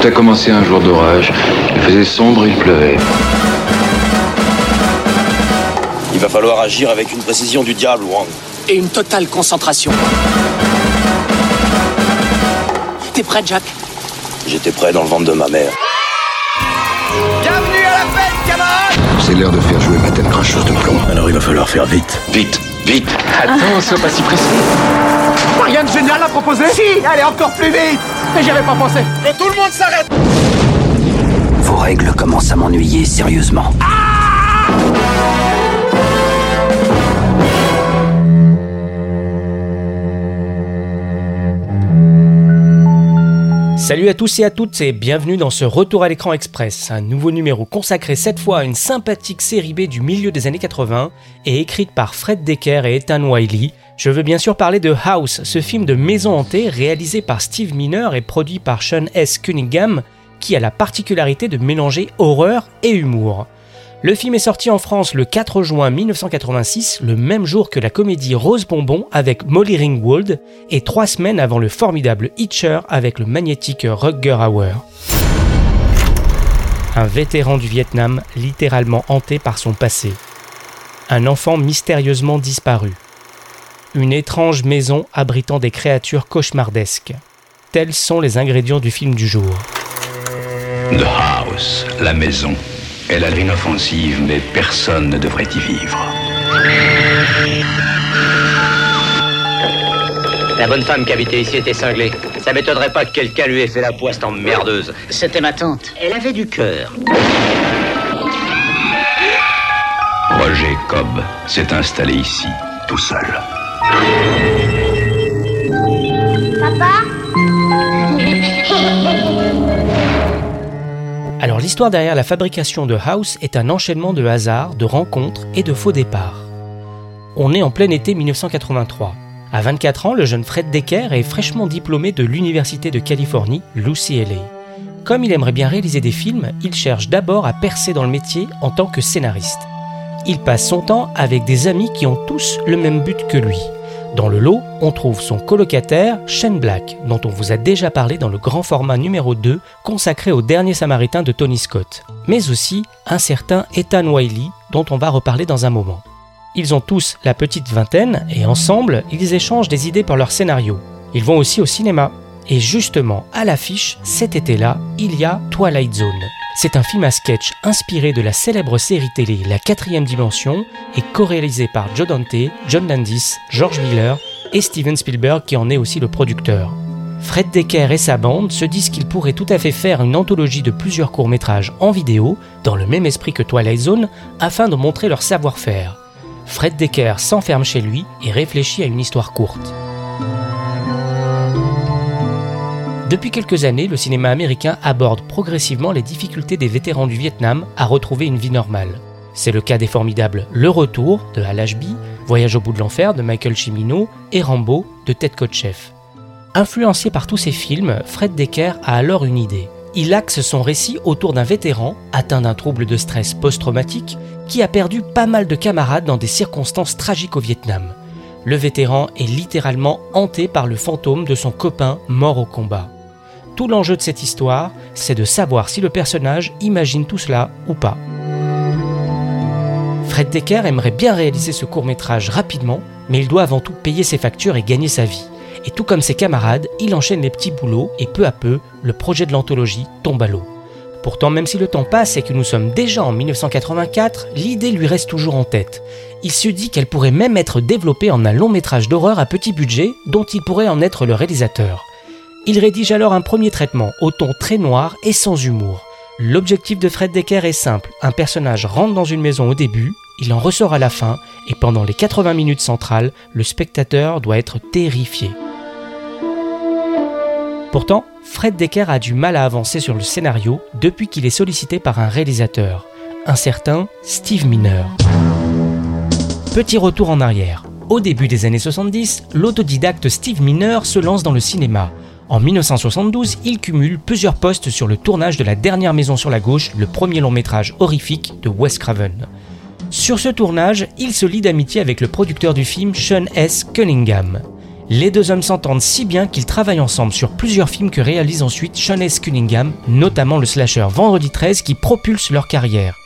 Tout a commencé un jour d'orage. Il faisait sombre et il pleuvait. Il va falloir agir avec une précision du diable, Wang. Et une totale concentration. T'es prêt, Jack? J'étais prêt dans le ventre de ma mère. Bienvenue à la fête, camarades C'est l'heure de faire jouer ma tête cracheuse de plomb. Alors il va falloir faire vite. Vite, vite Attends, sois pas si pressé. Rien de génial à proposer Si Allez, encore plus vite Mais j'y avais pas pensé Que tout le monde s'arrête Vos règles commencent à m'ennuyer sérieusement. Salut à tous et à toutes et bienvenue dans ce Retour à l'écran express, un nouveau numéro consacré cette fois à une sympathique série B du milieu des années 80 et écrite par Fred Decker et Ethan Wiley. Je veux bien sûr parler de House, ce film de maison hantée réalisé par Steve Miner et produit par Sean S. Cunningham qui a la particularité de mélanger horreur et humour. Le film est sorti en France le 4 juin 1986, le même jour que la comédie Rose Bonbon avec Molly Ringwald, et trois semaines avant le formidable Hitcher avec le magnétique Rutger Hauer. Un vétéran du Vietnam littéralement hanté par son passé. Un enfant mystérieusement disparu. Une étrange maison abritant des créatures cauchemardesques. Tels sont les ingrédients du film du jour. The House, la maison. Elle a l'inoffensive, mais personne ne devrait y vivre. La bonne femme qui habitait ici était cinglée. Ça m'étonnerait pas que quelqu'un lui ait fait la poisse en merdeuse. C'était ma tante. Elle avait du cœur. Roger Cobb s'est installé ici, tout seul. Alors l'histoire derrière la fabrication de House est un enchaînement de hasards, de rencontres et de faux départs. On est en plein été 1983. À 24 ans, le jeune Fred Decker est fraîchement diplômé de l'Université de Californie, l'UCLA. Comme il aimerait bien réaliser des films, il cherche d'abord à percer dans le métier en tant que scénariste. Il passe son temps avec des amis qui ont tous le même but que lui. Dans le lot, on trouve son colocataire, Shane Black, dont on vous a déjà parlé dans le grand format numéro 2 consacré au dernier samaritain de Tony Scott, mais aussi un certain Ethan Wiley, dont on va reparler dans un moment. Ils ont tous la petite vingtaine et ensemble, ils échangent des idées pour leur scénario. Ils vont aussi au cinéma. Et justement, à l'affiche, cet été-là, il y a Twilight Zone. C'est un film à sketch inspiré de la célèbre série télé La quatrième dimension et co-réalisé par Joe Dante, John Landis, George Miller et Steven Spielberg qui en est aussi le producteur. Fred Decker et sa bande se disent qu'ils pourraient tout à fait faire une anthologie de plusieurs courts-métrages en vidéo, dans le même esprit que Twilight Zone, afin de montrer leur savoir-faire. Fred Decker s'enferme chez lui et réfléchit à une histoire courte. Depuis quelques années, le cinéma américain aborde progressivement les difficultés des vétérans du Vietnam à retrouver une vie normale. C'est le cas des formidables Le Retour de Hal Ashby, Voyage au bout de l'enfer de Michael Cimino et Rambo de Ted Kotcheff. Influencé par tous ces films, Fred Decker a alors une idée. Il axe son récit autour d'un vétéran atteint d'un trouble de stress post-traumatique qui a perdu pas mal de camarades dans des circonstances tragiques au Vietnam. Le vétéran est littéralement hanté par le fantôme de son copain mort au combat. Tout l'enjeu de cette histoire, c'est de savoir si le personnage imagine tout cela ou pas. Fred Decker aimerait bien réaliser ce court métrage rapidement, mais il doit avant tout payer ses factures et gagner sa vie. Et tout comme ses camarades, il enchaîne les petits boulots et peu à peu, le projet de l'anthologie tombe à l'eau. Pourtant, même si le temps passe et que nous sommes déjà en 1984, l'idée lui reste toujours en tête. Il se dit qu'elle pourrait même être développée en un long métrage d'horreur à petit budget dont il pourrait en être le réalisateur. Il rédige alors un premier traitement au ton très noir et sans humour. L'objectif de Fred Decker est simple, un personnage rentre dans une maison au début, il en ressort à la fin, et pendant les 80 minutes centrales, le spectateur doit être terrifié. Pourtant, Fred Decker a du mal à avancer sur le scénario depuis qu'il est sollicité par un réalisateur, un certain Steve Miner. Petit retour en arrière. Au début des années 70, l'autodidacte Steve Miner se lance dans le cinéma. En 1972, il cumule plusieurs postes sur le tournage de La Dernière Maison sur la Gauche, le premier long métrage horrifique de Wes Craven. Sur ce tournage, il se lie d'amitié avec le producteur du film Sean S. Cunningham. Les deux hommes s'entendent si bien qu'ils travaillent ensemble sur plusieurs films que réalise ensuite Sean S. Cunningham, notamment le slasher Vendredi 13 qui propulse leur carrière.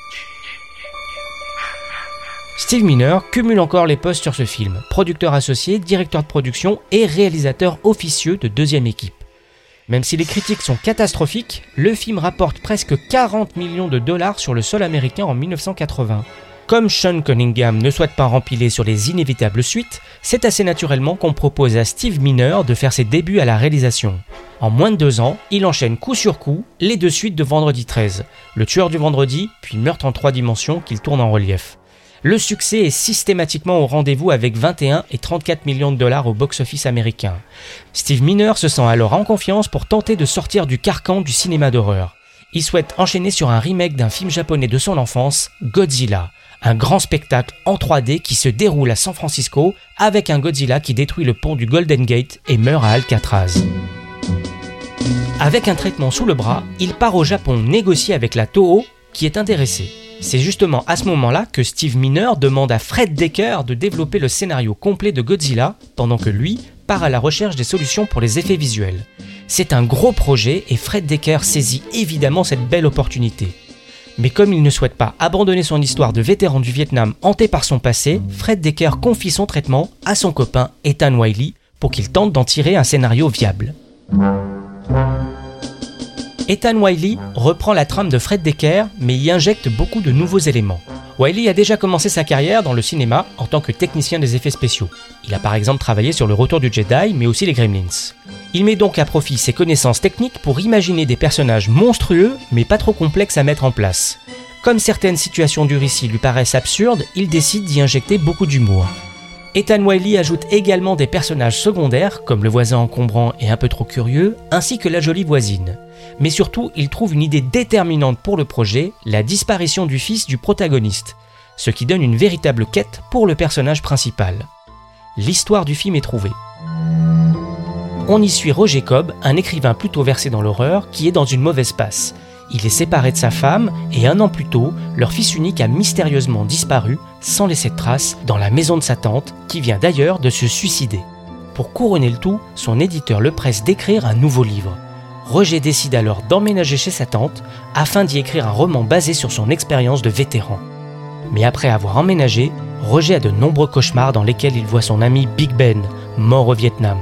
Steve Miner cumule encore les postes sur ce film, producteur associé, directeur de production et réalisateur officieux de deuxième équipe. Même si les critiques sont catastrophiques, le film rapporte presque 40 millions de dollars sur le sol américain en 1980. Comme Sean Cunningham ne souhaite pas rempiler sur les inévitables suites, c'est assez naturellement qu'on propose à Steve Miner de faire ses débuts à la réalisation. En moins de deux ans, il enchaîne coup sur coup les deux suites de Vendredi 13, Le tueur du vendredi, puis Meurtre en trois dimensions qu'il tourne en relief. Le succès est systématiquement au rendez-vous avec 21 et 34 millions de dollars au box-office américain. Steve Miner se sent alors en confiance pour tenter de sortir du carcan du cinéma d'horreur. Il souhaite enchaîner sur un remake d'un film japonais de son enfance, Godzilla, un grand spectacle en 3D qui se déroule à San Francisco avec un Godzilla qui détruit le pont du Golden Gate et meurt à Alcatraz. Avec un traitement sous le bras, il part au Japon négocier avec la Toho qui est intéressée. C'est justement à ce moment-là que Steve Miner demande à Fred Decker de développer le scénario complet de Godzilla, pendant que lui part à la recherche des solutions pour les effets visuels. C'est un gros projet et Fred Decker saisit évidemment cette belle opportunité. Mais comme il ne souhaite pas abandonner son histoire de vétéran du Vietnam hanté par son passé, Fred Decker confie son traitement à son copain Ethan Wiley pour qu'il tente d'en tirer un scénario viable. Ethan Wiley reprend la trame de Fred Decker, mais y injecte beaucoup de nouveaux éléments. Wiley a déjà commencé sa carrière dans le cinéma en tant que technicien des effets spéciaux. Il a par exemple travaillé sur Le Retour du Jedi, mais aussi les Gremlins. Il met donc à profit ses connaissances techniques pour imaginer des personnages monstrueux, mais pas trop complexes à mettre en place. Comme certaines situations du récit lui paraissent absurdes, il décide d'y injecter beaucoup d'humour. Ethan Wiley ajoute également des personnages secondaires, comme le voisin encombrant et un peu trop curieux, ainsi que la jolie voisine. Mais surtout, il trouve une idée déterminante pour le projet, la disparition du fils du protagoniste, ce qui donne une véritable quête pour le personnage principal. L'histoire du film est trouvée. On y suit Roger Cobb, un écrivain plutôt versé dans l'horreur, qui est dans une mauvaise passe. Il est séparé de sa femme et un an plus tôt, leur fils unique a mystérieusement disparu sans laisser de traces dans la maison de sa tante, qui vient d'ailleurs de se suicider. Pour couronner le tout, son éditeur le presse d'écrire un nouveau livre. Roger décide alors d'emménager chez sa tante afin d'y écrire un roman basé sur son expérience de vétéran. Mais après avoir emménagé, Roger a de nombreux cauchemars dans lesquels il voit son ami Big Ben, mort au Vietnam.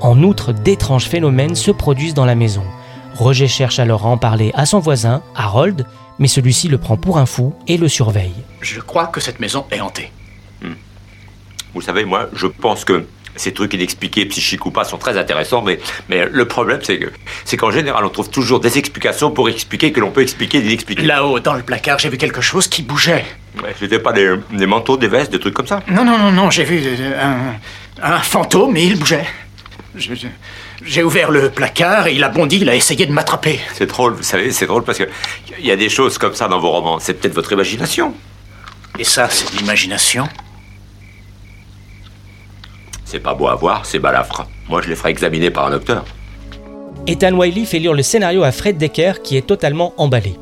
En outre, d'étranges phénomènes se produisent dans la maison. Roger cherche alors à en parler à son voisin, Harold, mais celui-ci le prend pour un fou et le surveille. Je crois que cette maison est hantée. Vous savez, moi, je pense que ces trucs inexpliqués, psychiques ou pas, sont très intéressants, mais, mais le problème, c'est que c'est qu'en général, on trouve toujours des explications pour expliquer que l'on peut expliquer l'inexpliqué. Là-haut, dans le placard, j'ai vu quelque chose qui bougeait. Ouais, C'était pas des, des manteaux, des vestes, des trucs comme ça? Non, non, non, non, j'ai vu euh, un, un fantôme et il bougeait. J'ai ouvert le placard et il a bondi, il a essayé de m'attraper. C'est drôle, vous savez, c'est drôle parce que il y a des choses comme ça dans vos romans. C'est peut-être votre imagination. Et ça, c'est de l'imagination. C'est pas beau à voir, c'est balafre. Moi, je les ferai examiner par un docteur. Ethan Wiley fait lire le scénario à Fred Decker qui est totalement emballé.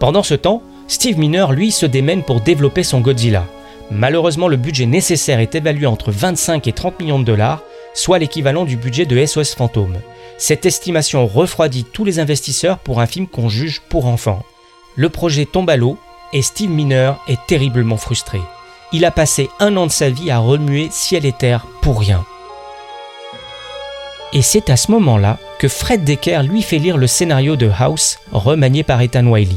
Pendant ce temps, Steve Miner, lui, se démène pour développer son Godzilla. Malheureusement, le budget nécessaire est évalué entre 25 et 30 millions de dollars, soit l'équivalent du budget de SOS Fantôme. Cette estimation refroidit tous les investisseurs pour un film qu'on juge pour enfants. Le projet tombe à l'eau et Steve Miner est terriblement frustré. Il a passé un an de sa vie à remuer ciel et terre pour rien. Et c'est à ce moment-là que Fred Decker lui fait lire le scénario de House, remanié par Ethan Wiley.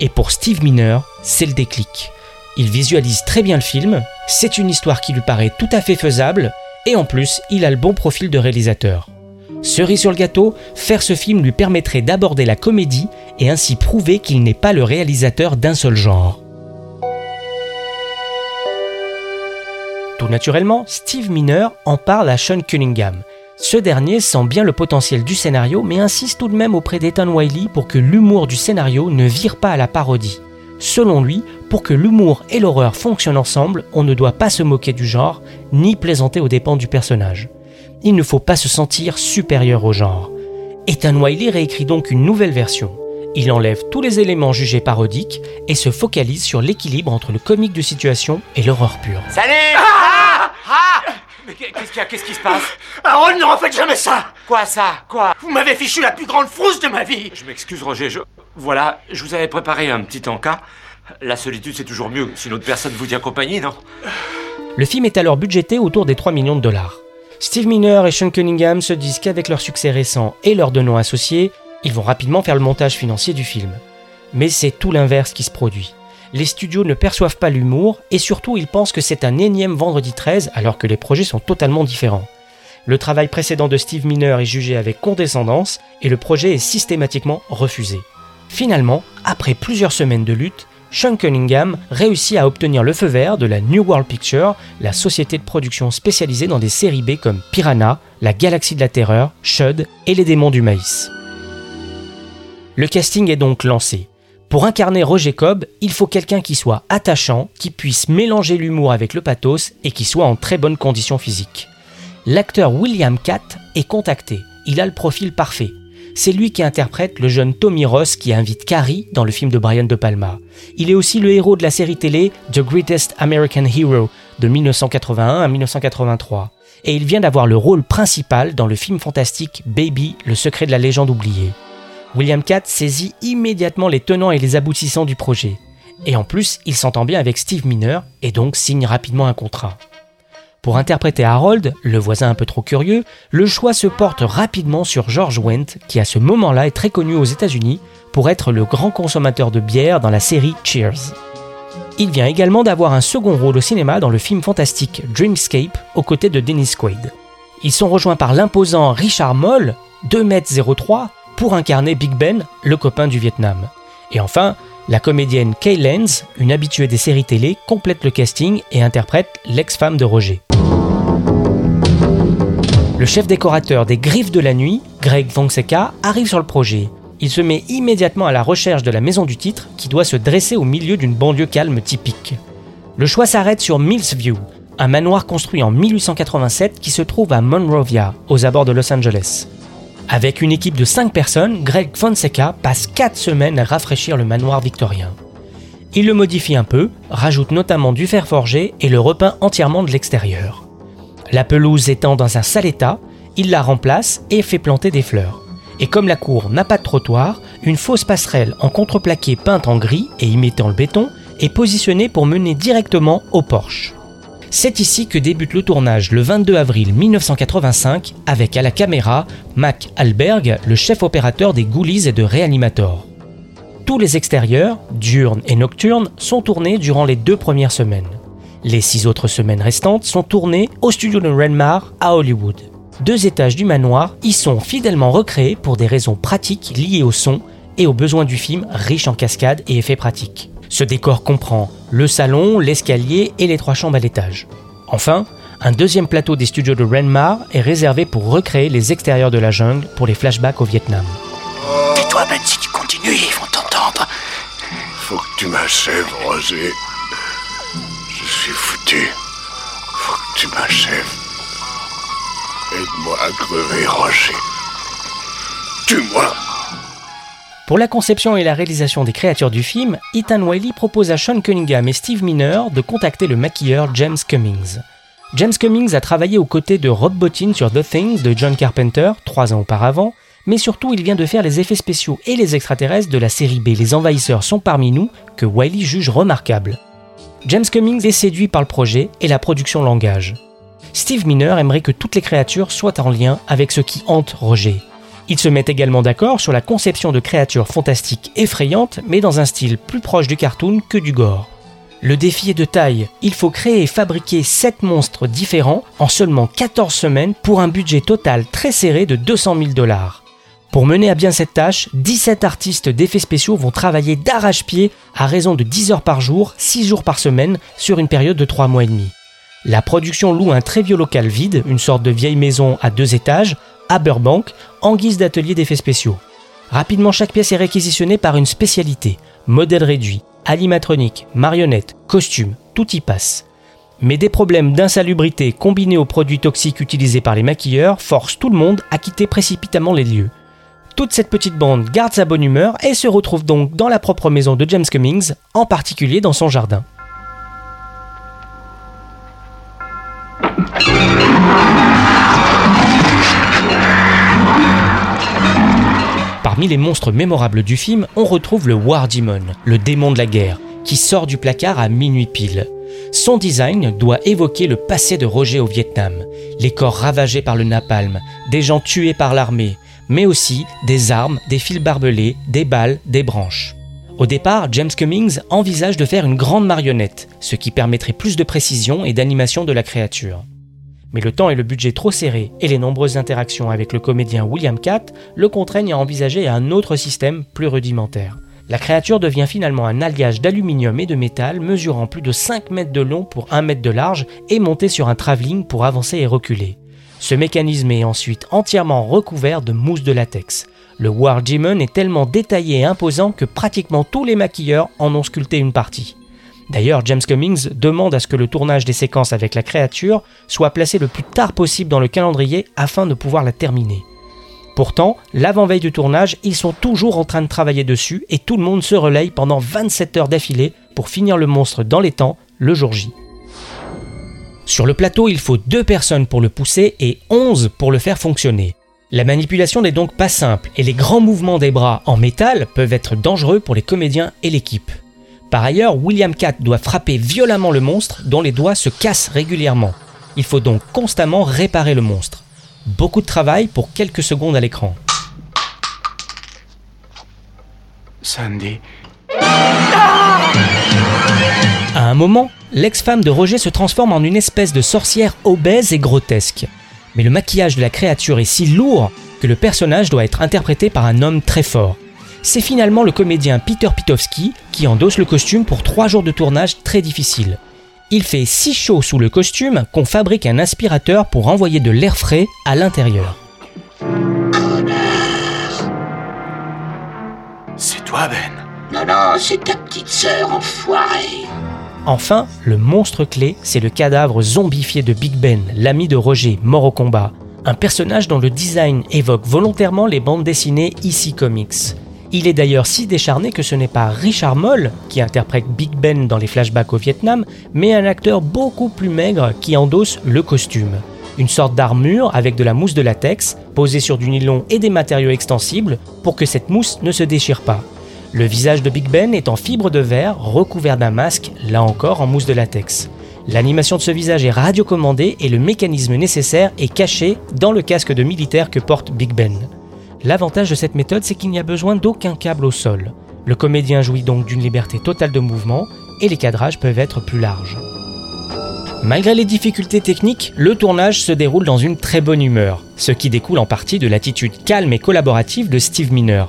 Et pour Steve Miner, c'est le déclic. Il visualise très bien le film, c'est une histoire qui lui paraît tout à fait faisable, et en plus, il a le bon profil de réalisateur. Cerise sur le gâteau, faire ce film lui permettrait d'aborder la comédie et ainsi prouver qu'il n'est pas le réalisateur d'un seul genre. Tout naturellement, Steve Miner en parle à Sean Cunningham. Ce dernier sent bien le potentiel du scénario, mais insiste tout de même auprès d'Ethan Wiley pour que l'humour du scénario ne vire pas à la parodie. Selon lui, pour que l'humour et l'horreur fonctionnent ensemble, on ne doit pas se moquer du genre, ni plaisanter aux dépens du personnage. Il ne faut pas se sentir supérieur au genre. Ethan Wiley réécrit donc une nouvelle version. Il enlève tous les éléments jugés parodiques et se focalise sur l'équilibre entre le comique de situation et l'horreur pure. Salut Mais qu'est-ce qu'il y a Qu'est-ce qui se passe Harold, ne refaites jamais ça Quoi ça Quoi Vous m'avez fichu la plus grande frousse de ma vie Je m'excuse, Roger. Je... Voilà, je vous avais préparé un petit encas. La solitude, c'est toujours mieux si une autre personne vous tient compagnie, non Le film est alors budgété autour des 3 millions de dollars. Steve Miner et Sean Cunningham se disent qu'avec leur succès récent et leurs deux noms associés, ils vont rapidement faire le montage financier du film. Mais c'est tout l'inverse qui se produit. Les studios ne perçoivent pas l'humour et surtout ils pensent que c'est un énième vendredi 13 alors que les projets sont totalement différents. Le travail précédent de Steve Miner est jugé avec condescendance et le projet est systématiquement refusé. Finalement, après plusieurs semaines de lutte, Sean Cunningham réussit à obtenir le feu vert de la New World Picture, la société de production spécialisée dans des séries B comme Piranha, La Galaxie de la Terreur, Shud et Les Démons du Maïs. Le casting est donc lancé. Pour incarner Roger Cobb, il faut quelqu'un qui soit attachant, qui puisse mélanger l'humour avec le pathos et qui soit en très bonne condition physique. L'acteur William Catt est contacté. Il a le profil parfait. C'est lui qui interprète le jeune Tommy Ross qui invite Carrie dans le film de Brian De Palma. Il est aussi le héros de la série télé The Greatest American Hero de 1981 à 1983. Et il vient d'avoir le rôle principal dans le film fantastique Baby, le secret de la légende oubliée. William Catt saisit immédiatement les tenants et les aboutissants du projet. Et en plus, il s'entend bien avec Steve Miner et donc signe rapidement un contrat. Pour interpréter Harold, le voisin un peu trop curieux, le choix se porte rapidement sur George Wendt, qui à ce moment-là est très connu aux États-Unis pour être le grand consommateur de bière dans la série Cheers. Il vient également d'avoir un second rôle au cinéma dans le film fantastique Dreamscape aux côtés de Dennis Quaid. Ils sont rejoints par l'imposant Richard Moll, 2m03, pour incarner Big Ben, le copain du Vietnam. Et enfin, la comédienne Kay Lenz, une habituée des séries télé, complète le casting et interprète l'ex-femme de Roger. Le chef décorateur des Griffes de la Nuit, Greg Fonseca, arrive sur le projet. Il se met immédiatement à la recherche de la maison du titre qui doit se dresser au milieu d'une banlieue calme typique. Le choix s'arrête sur Millsview, un manoir construit en 1887 qui se trouve à Monrovia, aux abords de Los Angeles. Avec une équipe de 5 personnes, Greg Fonseca passe 4 semaines à rafraîchir le manoir victorien. Il le modifie un peu, rajoute notamment du fer forgé et le repeint entièrement de l'extérieur. La pelouse étant dans un sale état, il la remplace et fait planter des fleurs. Et comme la cour n'a pas de trottoir, une fausse passerelle en contreplaqué peinte en gris et imitant le béton est positionnée pour mener directement au Porsche. C'est ici que débute le tournage le 22 avril 1985 avec à la caméra Mac Alberg, le chef opérateur des Ghoulies et de Reanimator. Tous les extérieurs, diurnes et nocturnes, sont tournés durant les deux premières semaines. Les six autres semaines restantes sont tournées au studio de Renmar à Hollywood. Deux étages du manoir y sont fidèlement recréés pour des raisons pratiques liées au son et aux besoins du film riche en cascades et effets pratiques. Ce décor comprend le salon, l'escalier et les trois chambres à l'étage. Enfin, un deuxième plateau des studios de Renmar est réservé pour recréer les extérieurs de la jungle pour les flashbacks au Vietnam. Tais-toi, Ben, si tu continues, ils vont t'entendre. Faut que tu m'achèves, Roger. Je suis foutu. Faut que tu m'achèves. Aide-moi à crever, Roger. Tue-moi. Pour la conception et la réalisation des créatures du film, Ethan Wiley propose à Sean Cunningham et Steve Miner de contacter le maquilleur James Cummings. James Cummings a travaillé aux côtés de Rob Bottin sur The Thing de John Carpenter trois ans auparavant, mais surtout il vient de faire les effets spéciaux et les extraterrestres de la série B Les Envahisseurs sont parmi nous, que Wiley juge remarquable. James Cummings est séduit par le projet et la production langage. Steve Miner aimerait que toutes les créatures soient en lien avec ce qui hante Roger. Ils se mettent également d'accord sur la conception de créatures fantastiques effrayantes, mais dans un style plus proche du cartoon que du gore. Le défi est de taille. Il faut créer et fabriquer 7 monstres différents en seulement 14 semaines pour un budget total très serré de 200 000 dollars. Pour mener à bien cette tâche, 17 artistes d'effets spéciaux vont travailler d'arrache-pied à raison de 10 heures par jour, 6 jours par semaine, sur une période de 3 mois et demi. La production loue un très vieux local vide, une sorte de vieille maison à deux étages, à Burbank, en guise d'atelier d'effets spéciaux. Rapidement, chaque pièce est réquisitionnée par une spécialité, modèle réduit, animatronique, marionnette, costume, tout y passe. Mais des problèmes d'insalubrité combinés aux produits toxiques utilisés par les maquilleurs forcent tout le monde à quitter précipitamment les lieux. Toute cette petite bande garde sa bonne humeur et se retrouve donc dans la propre maison de James Cummings, en particulier dans son jardin. Les monstres mémorables du film, on retrouve le War Demon, le démon de la guerre, qui sort du placard à minuit pile. Son design doit évoquer le passé de Roger au Vietnam, les corps ravagés par le napalm, des gens tués par l'armée, mais aussi des armes, des fils barbelés, des balles, des branches. Au départ, James Cummings envisage de faire une grande marionnette, ce qui permettrait plus de précision et d'animation de la créature. Mais le temps et le budget trop serrés et les nombreuses interactions avec le comédien William Catt le contraignent à envisager un autre système plus rudimentaire. La créature devient finalement un alliage d'aluminium et de métal mesurant plus de 5 mètres de long pour 1 mètre de large et monté sur un travelling pour avancer et reculer. Ce mécanisme est ensuite entièrement recouvert de mousse de latex. Le War Demon est tellement détaillé et imposant que pratiquement tous les maquilleurs en ont sculpté une partie. D'ailleurs, James Cummings demande à ce que le tournage des séquences avec la créature soit placé le plus tard possible dans le calendrier afin de pouvoir la terminer. Pourtant, l'avant-veille du tournage, ils sont toujours en train de travailler dessus et tout le monde se relaye pendant 27 heures d'affilée pour finir le monstre dans les temps le jour J. Sur le plateau, il faut deux personnes pour le pousser et 11 pour le faire fonctionner. La manipulation n'est donc pas simple et les grands mouvements des bras en métal peuvent être dangereux pour les comédiens et l'équipe. Par ailleurs, William Catt doit frapper violemment le monstre dont les doigts se cassent régulièrement. Il faut donc constamment réparer le monstre. Beaucoup de travail pour quelques secondes à l'écran. Sandy. À un moment, l'ex-femme de Roger se transforme en une espèce de sorcière obèse et grotesque. Mais le maquillage de la créature est si lourd que le personnage doit être interprété par un homme très fort. C'est finalement le comédien Peter Pitowski qui endosse le costume pour trois jours de tournage très difficiles. Il fait si chaud sous le costume qu'on fabrique un aspirateur pour envoyer de l'air frais à l'intérieur. C'est toi, Ben. Non, non, c'est ta petite sœur enfoirée. Enfin, le monstre clé, c'est le cadavre zombifié de Big Ben, l'ami de Roger, mort au combat. Un personnage dont le design évoque volontairement les bandes dessinées IC Comics. Il est d'ailleurs si décharné que ce n'est pas Richard Moll qui interprète Big Ben dans les flashbacks au Vietnam, mais un acteur beaucoup plus maigre qui endosse le costume. Une sorte d'armure avec de la mousse de latex, posée sur du nylon et des matériaux extensibles pour que cette mousse ne se déchire pas. Le visage de Big Ben est en fibre de verre recouvert d'un masque, là encore en mousse de latex. L'animation de ce visage est radiocommandée et le mécanisme nécessaire est caché dans le casque de militaire que porte Big Ben. L'avantage de cette méthode, c'est qu'il n'y a besoin d'aucun câble au sol. Le comédien jouit donc d'une liberté totale de mouvement et les cadrages peuvent être plus larges. Malgré les difficultés techniques, le tournage se déroule dans une très bonne humeur, ce qui découle en partie de l'attitude calme et collaborative de Steve Miner.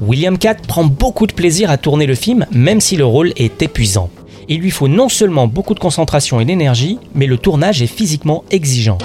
William Catt prend beaucoup de plaisir à tourner le film, même si le rôle est épuisant. Il lui faut non seulement beaucoup de concentration et d'énergie, mais le tournage est physiquement exigeant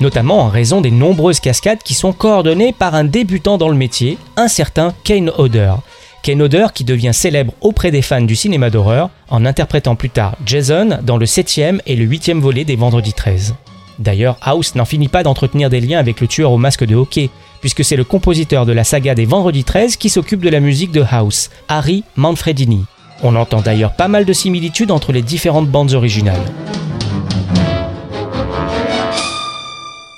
notamment en raison des nombreuses cascades qui sont coordonnées par un débutant dans le métier, un certain Kane Hodder. Kane Hodder qui devient célèbre auprès des fans du cinéma d'horreur en interprétant plus tard Jason dans le 7e et le 8e volet des Vendredis 13. D'ailleurs, House n'en finit pas d'entretenir des liens avec le tueur au masque de hockey, puisque c'est le compositeur de la saga des Vendredis 13 qui s'occupe de la musique de House, Harry Manfredini. On entend d'ailleurs pas mal de similitudes entre les différentes bandes originales.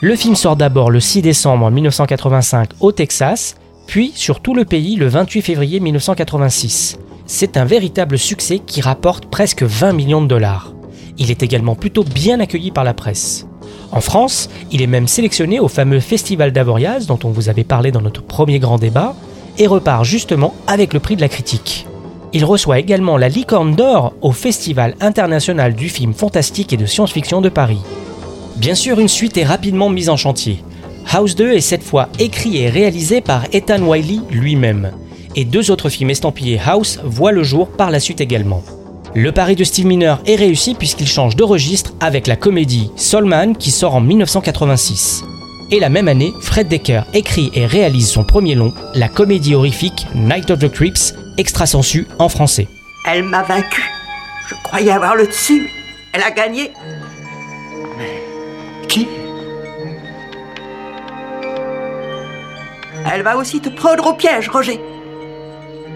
Le film sort d'abord le 6 décembre 1985 au Texas, puis sur tout le pays le 28 février 1986. C'est un véritable succès qui rapporte presque 20 millions de dollars. Il est également plutôt bien accueilli par la presse. En France, il est même sélectionné au fameux Festival d'Avoriaz dont on vous avait parlé dans notre premier grand débat, et repart justement avec le prix de la critique. Il reçoit également la licorne d'or au Festival international du film fantastique et de science-fiction de Paris. Bien sûr, une suite est rapidement mise en chantier. House 2 est cette fois écrit et réalisé par Ethan Wiley lui-même. Et deux autres films estampillés House voient le jour par la suite également. Le pari de Steve Miner est réussi puisqu'il change de registre avec la comédie Soulman qui sort en 1986. Et la même année, Fred Decker écrit et réalise son premier long, la comédie horrifique Night of the Creeps, extra sensu en français. Elle m'a vaincu. Je croyais avoir le dessus. Elle a gagné. Elle va aussi te prendre au piège, Roger.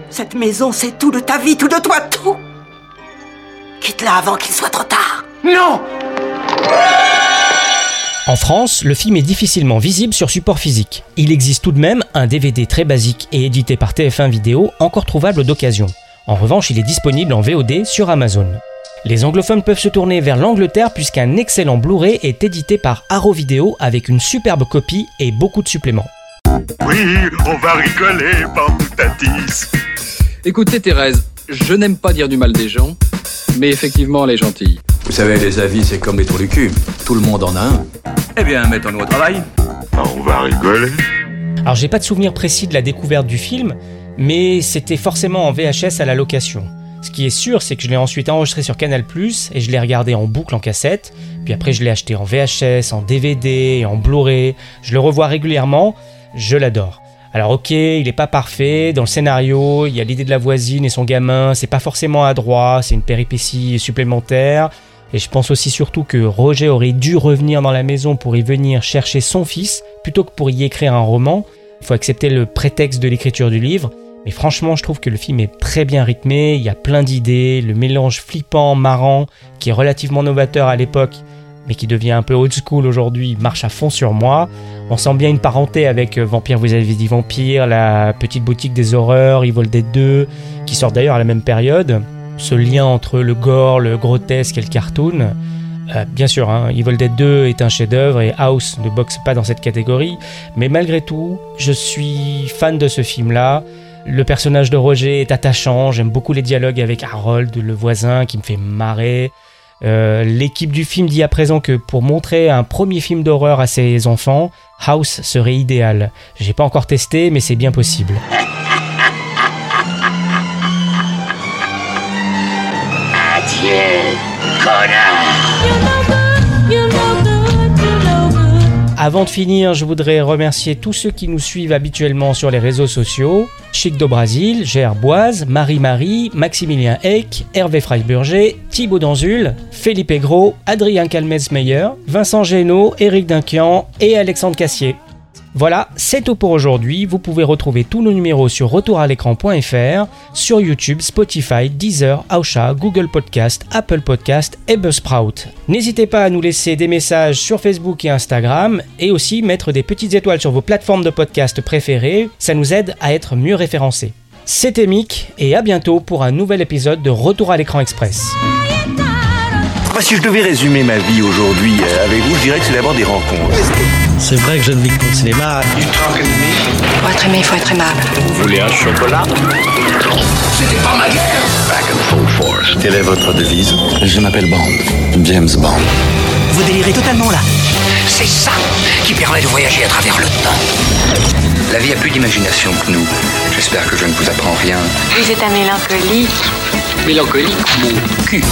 Cette maison, c'est tout de ta vie, tout de toi, tout. Quitte-la avant qu'il soit trop tard. Non En France, le film est difficilement visible sur support physique. Il existe tout de même un DVD très basique et édité par TF1 Vidéo, encore trouvable d'occasion. En revanche, il est disponible en VOD sur Amazon. Les anglophones peuvent se tourner vers l'Angleterre puisqu'un excellent Blu-ray est édité par Arrow Video avec une superbe copie et beaucoup de suppléments. Oui, on va rigoler, Bamboutatis. Écoutez Thérèse, je n'aime pas dire du mal des gens, mais effectivement elle est gentille. Vous savez, les avis, c'est comme les trous du cul. Tout le monde en a un. Eh bien, mettons-nous au travail. Ah, on va rigoler. Alors j'ai pas de souvenir précis de la découverte du film, mais c'était forcément en VHS à la location. Ce qui est sûr, c'est que je l'ai ensuite enregistré sur Canal+, et je l'ai regardé en boucle en cassette, puis après je l'ai acheté en VHS, en DVD, en Blu-ray, je le revois régulièrement, je l'adore. Alors ok, il est pas parfait, dans le scénario, il y a l'idée de la voisine et son gamin, c'est pas forcément à droit, c'est une péripétie supplémentaire, et je pense aussi surtout que Roger aurait dû revenir dans la maison pour y venir chercher son fils, plutôt que pour y écrire un roman. Il faut accepter le prétexte de l'écriture du livre, mais franchement, je trouve que le film est très bien rythmé, il y a plein d'idées, le mélange flippant, marrant, qui est relativement novateur à l'époque, mais qui devient un peu old school aujourd'hui, marche à fond sur moi. On sent bien une parenté avec euh, Vampire, vous avez dit Vampire, la petite boutique des horreurs, Evil Dead 2, qui sort d'ailleurs à la même période. Ce lien entre le gore, le grotesque et le cartoon. Euh, bien sûr, hein, Evil Dead 2 est un chef-d'œuvre et House ne boxe pas dans cette catégorie, mais malgré tout, je suis fan de ce film-là. Le personnage de Roger est attachant, j'aime beaucoup les dialogues avec Harold, le voisin, qui me fait marrer. Euh, L'équipe du film dit à présent que pour montrer un premier film d'horreur à ses enfants, House serait idéal. J'ai pas encore testé, mais c'est bien possible. Avant de finir, je voudrais remercier tous ceux qui nous suivent habituellement sur les réseaux sociaux. Chic do Brasil, Gerboise, Marie-Marie, Maximilien Eck, Hervé Freiburger, Thibaut Danzul, Philippe Aigro, Adrien Calmez-Meyer, Vincent Génaud, Éric Dunquian et Alexandre Cassier. Voilà, c'est tout pour aujourd'hui. Vous pouvez retrouver tous nos numéros sur retouralécran.fr, sur YouTube, Spotify, Deezer, Aosha, Google Podcast, Apple Podcast et Buzzsprout. N'hésitez pas à nous laisser des messages sur Facebook et Instagram et aussi mettre des petites étoiles sur vos plateformes de podcast préférées. Ça nous aide à être mieux référencés. C'était Mick et à bientôt pour un nouvel épisode de Retour à l'écran express. Si je devais résumer ma vie aujourd'hui euh, avec vous, je dirais que c'est d'abord des rencontres. C'est vrai que je ne vis que pour le cinéma. Pour être aimé, il faut être aimable. Vous voulez un chocolat? C'était pas ma guerre Back and full force. Quelle est votre devise? Je m'appelle Bond. James Bond. Vous délirez totalement là. C'est ça qui permet de voyager à travers le temps. La vie a plus d'imagination que nous. J'espère que je ne vous apprends rien. Vous êtes un mélancolique. Mélancolique, mon cul.